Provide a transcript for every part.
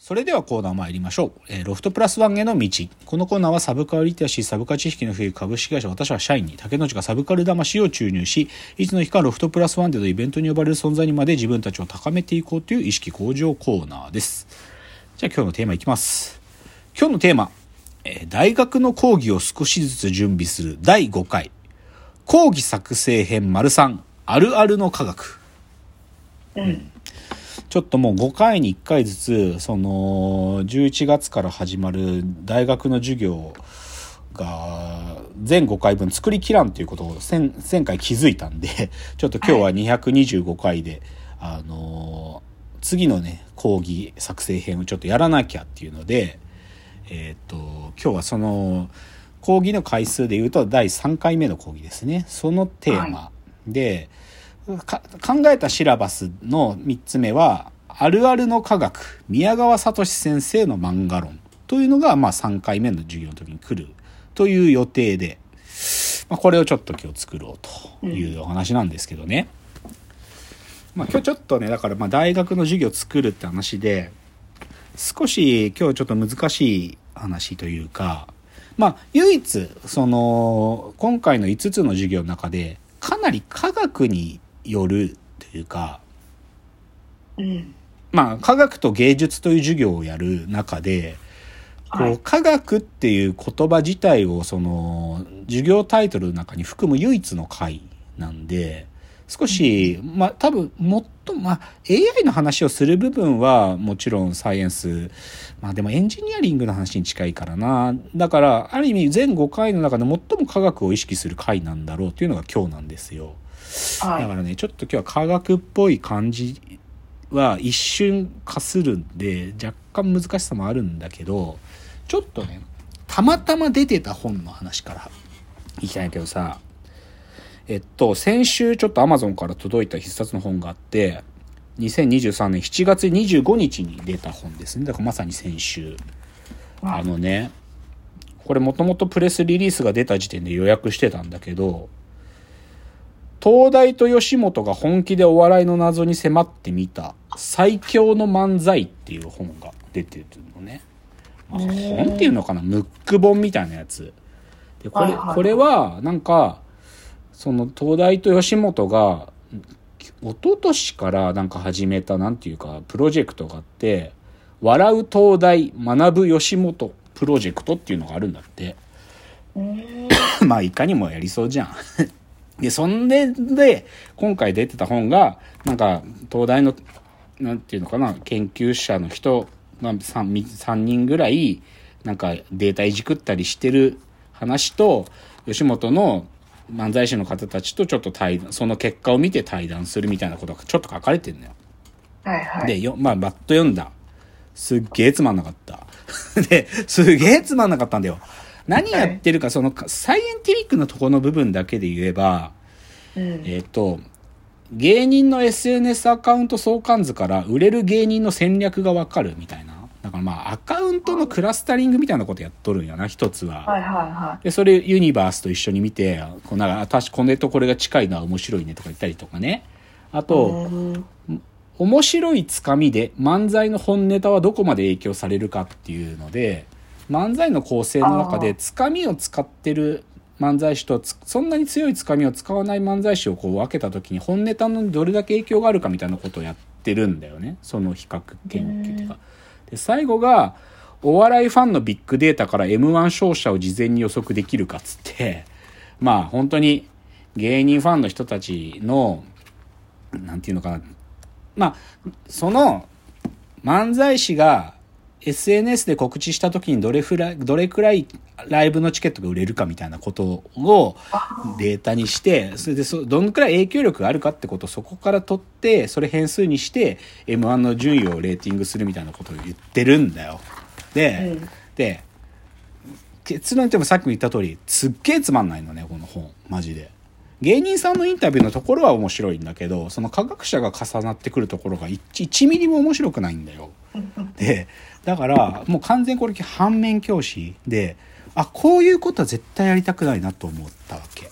それではコーナー参りましょう。えロフトプラスワンへの道。このコーナーはサブカルリテラシー、サブカル知識の冬株式会社私は社員に竹之内がサブカル魂を注入し、いつの日かロフトプラスワンでのイベントに呼ばれる存在にまで自分たちを高めていこうという意識向上コーナーです。じゃあ今日のテーマいきます。今日のテーマ、えー大学の講義を少しずつ準備する第5回。講義作成編丸3、あるあるの科学。うん。ちょっともう5回に1回ずつ、その、11月から始まる大学の授業が、全5回分作りきらんということを前前回気づいたんで、ちょっと今日は225回で、あのー次のね、講義作成編をちょっとやらなきゃっていうので、えっ、と、今日はその、講義の回数で言うと第3回目の講義ですね。そのテーマで、か考えたシラバスの3つ目は、あるあるの科学、宮川聡先生の漫画論というのが、まあ3回目の授業の時に来るという予定で、まあ、これをちょっと今日作ろうというお話なんですけどね。まあ今日ちょっとね、だからまあ大学の授業作るって話で、少し今日ちょっと難しい話というか、まあ唯一、その、今回の5つの授業の中で、かなり科学によるというか、うん。まあ科学と芸術という授業をやる中で、こはいう科学っていう言葉自体をその授業タイトルの中に含む唯一の回なんで、少し、まあ多分もっと、まあ AI の話をする部分はもちろんサイエンス、まあでもエンジニアリングの話に近いからな。だからある意味全5回の中で最も科学を意識する回なんだろうというのが今日なんですよ。はい。だからね、ちょっと今日は科学っぽい感じは一瞬かするんで、若干難しさもあるんだけど、ちょっとね、たまたま出てた本の話からいきたいんだけどさ、えっと、先週ちょっと Amazon から届いた必殺の本があって、2023年7月25日に出た本ですね。だからまさに先週。あのね、これもともとプレスリリースが出た時点で予約してたんだけど、東大と吉本が本気でお笑いの謎に迫ってみた最強の漫才っていう本が出てるのね。まあ本っていうのかな？ムック本みたいなやつ。で、これ、これは、なんか、その東大と吉本が、一昨年からなんか始めた、なんていうか、プロジェクトがあって、笑う東大、学ぶ吉本プロジェクトっていうのがあるんだって。うん。まあ、いかにもやりそうじゃん。で、そんで、で、今回出てた本が、なんか、東大の、なんていうのかな、研究者の人が 3, 3人ぐらい、なんかデータいじくったりしてる話と、吉本の漫才師の方たちとちょっと対談、その結果を見て対談するみたいなことがちょっと書かれてるのよ。はいはい。で、よ、まあ、バッと読んだ。すっげえつまんなかった。で、すげえつまんなかったんだよ。何やってるか、その、サイエンティフィックなところの部分だけで言えば、うん。えっ、と、芸人の SNS アカウント相関図から売れる芸人の戦略がわかるみたいな。だからまあ、アカウントのクラスタリングみたいなことやっとるんやな、一つは。はいはいはで、それユニバースと一緒に見て、こうなんか、あ確かこれとこれが近いのは面白いねとか言ったりとかね。あい。と、うん面白いつかみで漫才の本ネタはどこまで影響されるかっていうので漫才の構成の中でつかみを使ってる漫才師とつそんなに強いつかみを使わない漫才師をこう分けた時に本ネタのどれだけ影響があるかみたいなことをやってるんだよね。その比較研究っていうか。で最後がお笑いファンのビッグデータから m 1勝者を事前に予測できるかっつってまあ本当に芸人ファンの人たちのなんていうのかな。まあ、その漫才師が SNS で告知した時にどれふらい、どれくらいライブのチケットが売れるかみたいなことをデータにして、それでそ、どのくらい影響力があるかってことをそこから取って、それ変数にして M1 の順位をレーティングするみたいなことを言ってるんだよ。で、うんで、結論言ってもさっきも言った通り、すっげえつまんないのね、この本。マジで。芸人さんのインタビューのところは面白いんだけど、その科学者が重なってくるところが 1, 1ミリも面白くないんだよ。で、だから、もう完全これ反面教師で、あ、こういうことは絶対やりたくないなと思ったわけ。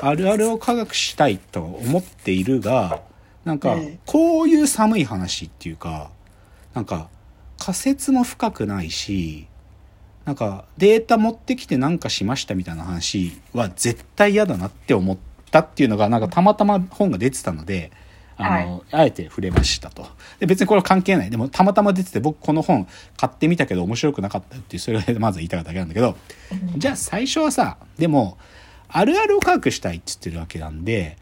あるあるを科学したいと思っているが、なんかうん、こういう寒い話っていうか、なんか、仮説も深くないし、なんかデータ持ってきてなんかしましたみたいな話は絶対嫌だなって思ったっていうのがなんかたまたま本が出てたので、あの、あえて触れましたと。で、別にこれは関係ない。でもたまたま出てて僕この本買ってみたけど面白くなかったよっていう、それがまず言いたかっただけなんだけど、じゃあ最初はさ、でも、あるあるを科学したいって言ってるわけなんで、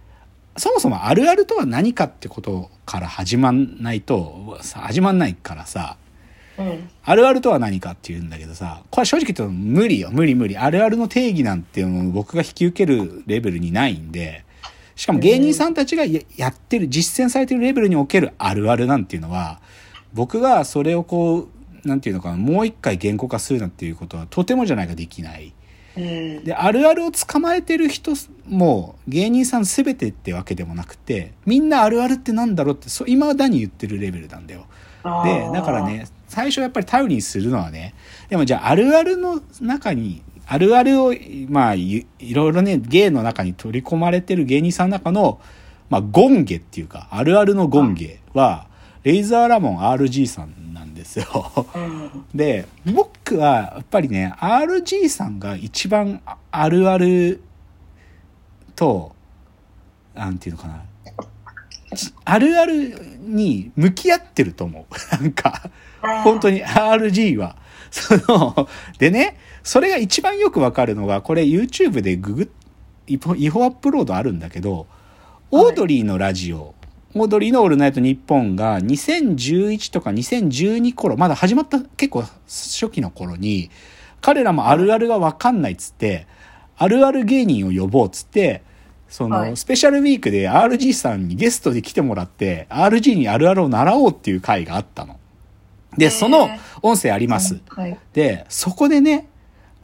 そもそもあるあるとは何かってことから始まんないと、さ始まんないからさ、うん。あるあるとは何かって言うんだけどさ、これ正直言うと無理よ、無理無理。あるあるの定義なんていうのを僕が引き受けるレベルにないんで、しかも芸人さんたちがややってる、実践されてるレベルにおけるあるあるなんていうのは、僕がそれをこう、なんていうのかな、もう一回言語化するなんていうことはとてもじゃないかできない。うん。で、あるあるを捕まえてる人も芸人さん全てってわけでもなくて、みんなあるあるってなんだろうって、そう、未だに言ってるレベルなんだよ。で、だからね、最初やっぱり頼りにするのはね、でもじゃああるあるの中に、あるあるを、まあ、いいろいろね、芸の中に取り込まれてる芸人さんの中の、まあ、ゴンゲっていうか、あるあるのゴンゲは、レイザーラモン RG さんなんですよ。で、僕はやっぱりね、RG さんが一番ああるあると、なんていうのかな。あるあるに向き合ってると思う。なんか、本当に。に RG は。その、でね、それが一番よくわかるのが、これ YouTube でググっ、違法違法アップロードあるんだけど、オードリーのラジオ、オードリーのオールナイトニッポンが2011とか2012頃、まだ始まった結構初期の頃に、彼らもあるあるがわかんないっつって、あるある芸人を呼ぼうっつって、その、はいスペシャルウィークで RG さんにゲストで来てもらって、RG にあるあるを習おうっていう回があったの。で、その音声あります。はい。で、そこでね、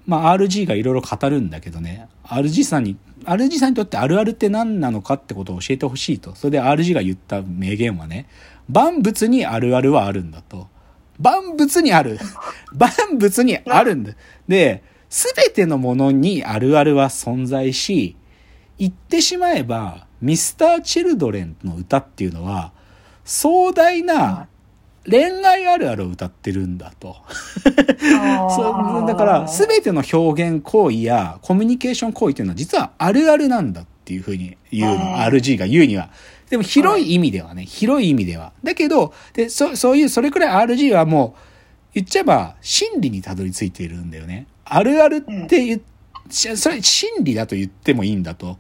まあ RG がいろいろ語るんだけどね、RG さんに、RG さんにとってあるあるって何なのかってことを教えてほしいと。それで RG が言った名言はね、万物にあるあるはあるんだと。万物にある。万物にあるんだ。で、すべてのものにあるあるは存在し、言ってしまえば、ミスター・チルドレンの歌っていうのは、壮大な恋愛あるあるを歌ってるんだと。そうだから、すべての表現行為やコミュニケーション行為というのは実はあるあるなんだっていうふうに言うの。RG が言うには。でも広い意味ではね、広い意味では。だけど、で、そ、そういう、それくらい RG はもう、言っちゃえば真理にたどり着いているんだよね。あるあるって言っちゃ、それ真理だと言ってもいいんだと。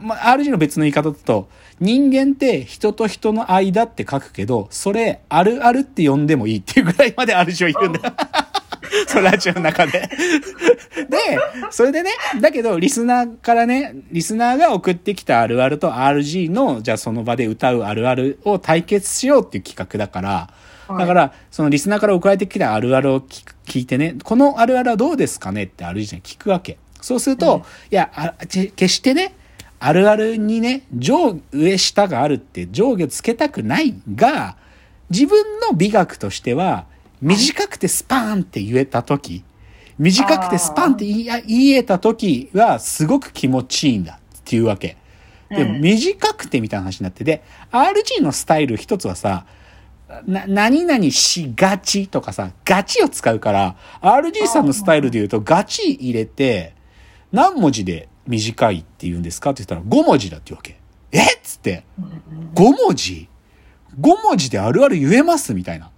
まあ、RG の別の言い方だと、人間って人と人の間って書くけど、それ、あるあるって呼んでもいいっていうぐらいまで RG は言うんだよ。そのラジオの中で。で、それでね、だけど、リスナーからね、リスナーが送ってきたあるあると RG の、じゃあその場で歌うあるあるを対決しようっていう企画だから、はいだから、そのリスナーから送られてきたあるあるを聞く聞いてね、このあるあるはどうですかねって RG に聞くわけ。そうすると、うんいや、あち決してね、あるあるにね、上、上、下があるって上下つけたくないが、自分の美学としては、短くてスパーンって言えたとき、短くてスパンって言い言えたときは、すごく気持ちいいんだっていうわけ。でもうん短くてみたいな話になってて、RG のスタイル一つはさ、な、何々しがちとかさ、ガチを使うから、RG さんのスタイルで言うと、ガチ入れて、何文字で短いって言うんですかって言ったら、5文字だって言うわけ。え？っつって、5文字 ?5 文字であるある言えますみたいな。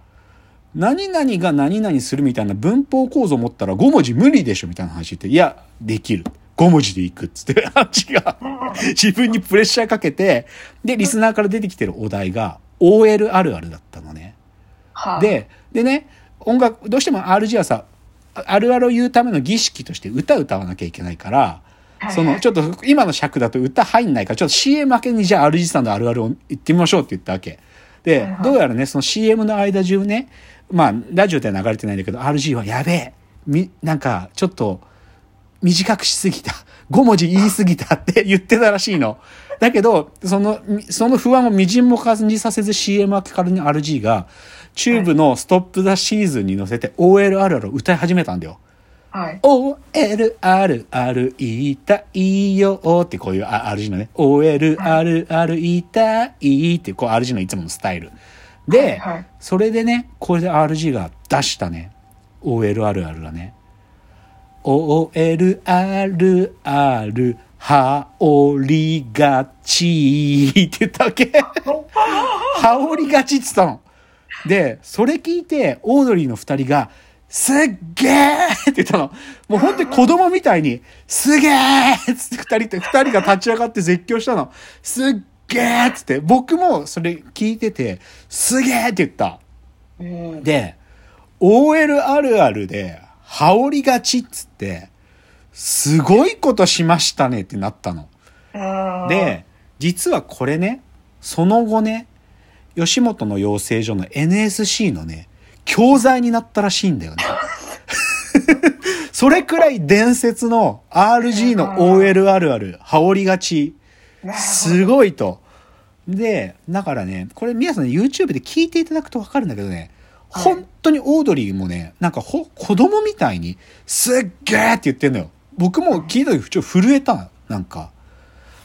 何々が何々するみたいな文法構造持ったら5文字無理でしょみたいな話言って、いや、できる。5文字でいくっつって、あっちが自分にプレッシャーかけて、で、リスナーから出てきてるお題が OL あるあるだったのね。はで、でね、音楽、どうしても RG はさ、ああるあるを言うための儀式として歌歌わなきゃいけないから、はいその、ちょっと今の尺だと歌入んないから、ちょっと CM 明けにじゃあ RG さんのあるあるを言ってみましょうって言ったわけ。でどうやらね、その CM の間中ね、まあ、ラジオでは流れてないんだけど、RG はやべえ、み、なんか、ちょっと、短くしすぎた。5文字言いすぎたって言ってたらしいの。だけど、その、みその不安をみじんも感じさせず CM 明けからに RG が、チューブのストップザシーズンに乗せて OL あるあるを歌い始めたんだよ。はい。OL あるある言いたいよってこういうあ RG のね、OL あるある言いたいってこう RG のいつものスタイル。で、はい。それでね、これで RG が出したね、OL あるあるがね、OL あるある、羽織りがち って言ったわけ。羽織りがちって言ったの。で、それ聞いて、オードリーの二人が、すっげーって言ったの。もう本当に子供みたいに、すげーっつって二人って、二人が立ち上がって絶叫したの。すっげーっつって、僕もそれ聞いてて、すげーって言った。うん。で、OL あるあるで、羽織りがちっつって、すごいことしましたねってなったの。で、実はこれね、その後ね、吉本の養成所の NSC のね、教材になったらしいんだよね。それくらい伝説の RG の OL あるある、羽織りがち、すごいと。で、だからね、これ皆さん YouTube で聞いていただくとわかるんだけどね、はい本当にオードリーもね、なんかほ子供みたいに、すっげーって言ってんのよ。僕も聞いた時ちょっと震えたのなんか。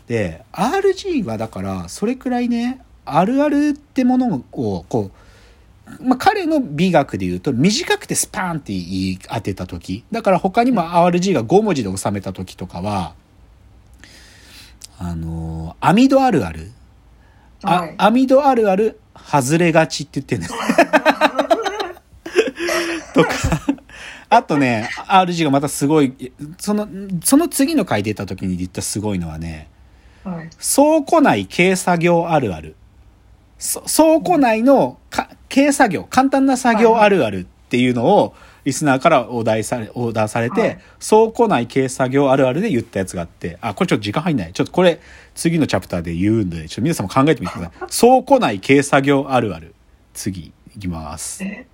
で、RG はだから、それくらいね、あるあるってものを、こう、まあ、彼の美学で言うと、短くてスパーンって言い当てた時。だから他にも RG が5文字で収めた時とかは、あのー、網戸あるある。あ、はい網戸あるある、外れがちって言ってんのよ。とか、あとね、RG がまたすごい、その、その次の回出た時に言ったすごいのはね、はい。倉庫内軽作業あるある。そ倉庫内のか軽作業、簡単な作業あるあるっていうのを、リスナーからオーダーされ、オーダーされて、はい倉庫内軽作業あるあるで言ったやつがあって、あ、これちょっと時間入んない。ちょっとこれ、次のチャプターで言うんで、ちょっと皆さんも考えてみてください。倉庫内軽作業あるある。次、いきます。え